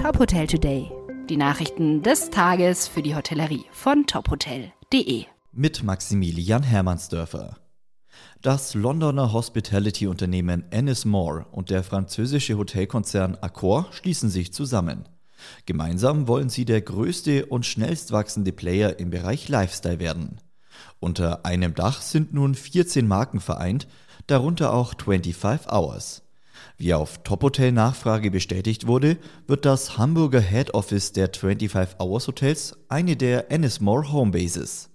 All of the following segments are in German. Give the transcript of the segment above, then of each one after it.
Top Hotel Today. Die Nachrichten des Tages für die Hotellerie von tophotel.de. Mit Maximilian Hermannsdörfer. Das Londoner Hospitality-Unternehmen Ennismore und der französische Hotelkonzern Accor schließen sich zusammen. Gemeinsam wollen sie der größte und schnellst wachsende Player im Bereich Lifestyle werden. Unter einem Dach sind nun 14 Marken vereint, darunter auch 25 Hours. Wie auf Tophotel Nachfrage bestätigt wurde, wird das Hamburger Head Office der 25 Hours Hotels eine der Ennismore Homebases.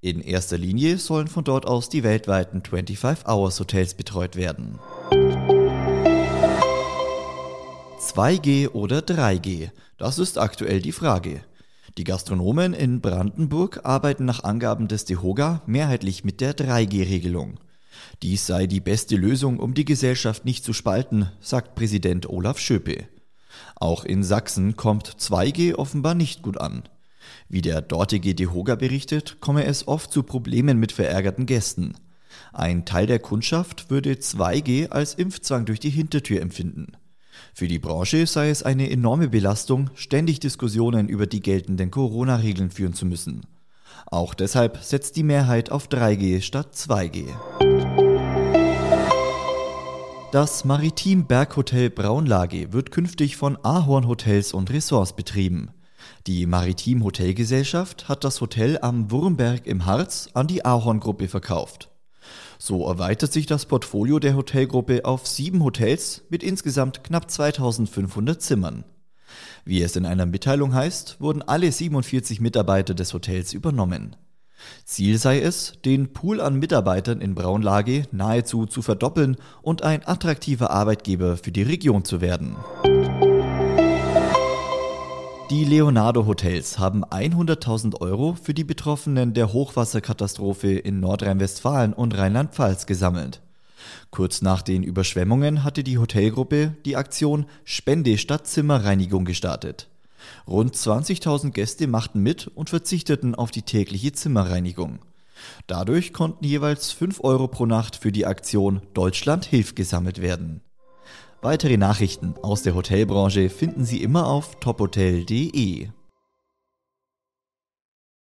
In erster Linie sollen von dort aus die weltweiten 25 Hours Hotels betreut werden. 2G oder 3G? Das ist aktuell die Frage. Die Gastronomen in Brandenburg arbeiten nach Angaben des DEHOGA mehrheitlich mit der 3G-Regelung. Dies sei die beste Lösung, um die Gesellschaft nicht zu spalten, sagt Präsident Olaf Schöpe. Auch in Sachsen kommt 2G offenbar nicht gut an. Wie der dortige Dehoga berichtet, komme es oft zu Problemen mit verärgerten Gästen. Ein Teil der Kundschaft würde 2G als Impfzwang durch die Hintertür empfinden. Für die Branche sei es eine enorme Belastung, ständig Diskussionen über die geltenden Corona-Regeln führen zu müssen. Auch deshalb setzt die Mehrheit auf 3G statt 2G. Das Maritim Berghotel Braunlage wird künftig von Ahorn Hotels und Ressorts betrieben. Die Maritim Hotelgesellschaft hat das Hotel am Wurmberg im Harz an die Ahorn Gruppe verkauft. So erweitert sich das Portfolio der Hotelgruppe auf sieben Hotels mit insgesamt knapp 2500 Zimmern. Wie es in einer Mitteilung heißt, wurden alle 47 Mitarbeiter des Hotels übernommen. Ziel sei es, den Pool an Mitarbeitern in Braunlage nahezu zu verdoppeln und ein attraktiver Arbeitgeber für die Region zu werden. Die Leonardo Hotels haben 100.000 Euro für die Betroffenen der Hochwasserkatastrophe in Nordrhein-Westfalen und Rheinland-Pfalz gesammelt. Kurz nach den Überschwemmungen hatte die Hotelgruppe die Aktion Spende statt Zimmerreinigung gestartet. Rund 20.000 Gäste machten mit und verzichteten auf die tägliche Zimmerreinigung. Dadurch konnten jeweils 5 Euro pro Nacht für die Aktion Deutschland hilft gesammelt werden. Weitere Nachrichten aus der Hotelbranche finden Sie immer auf tophotel.de.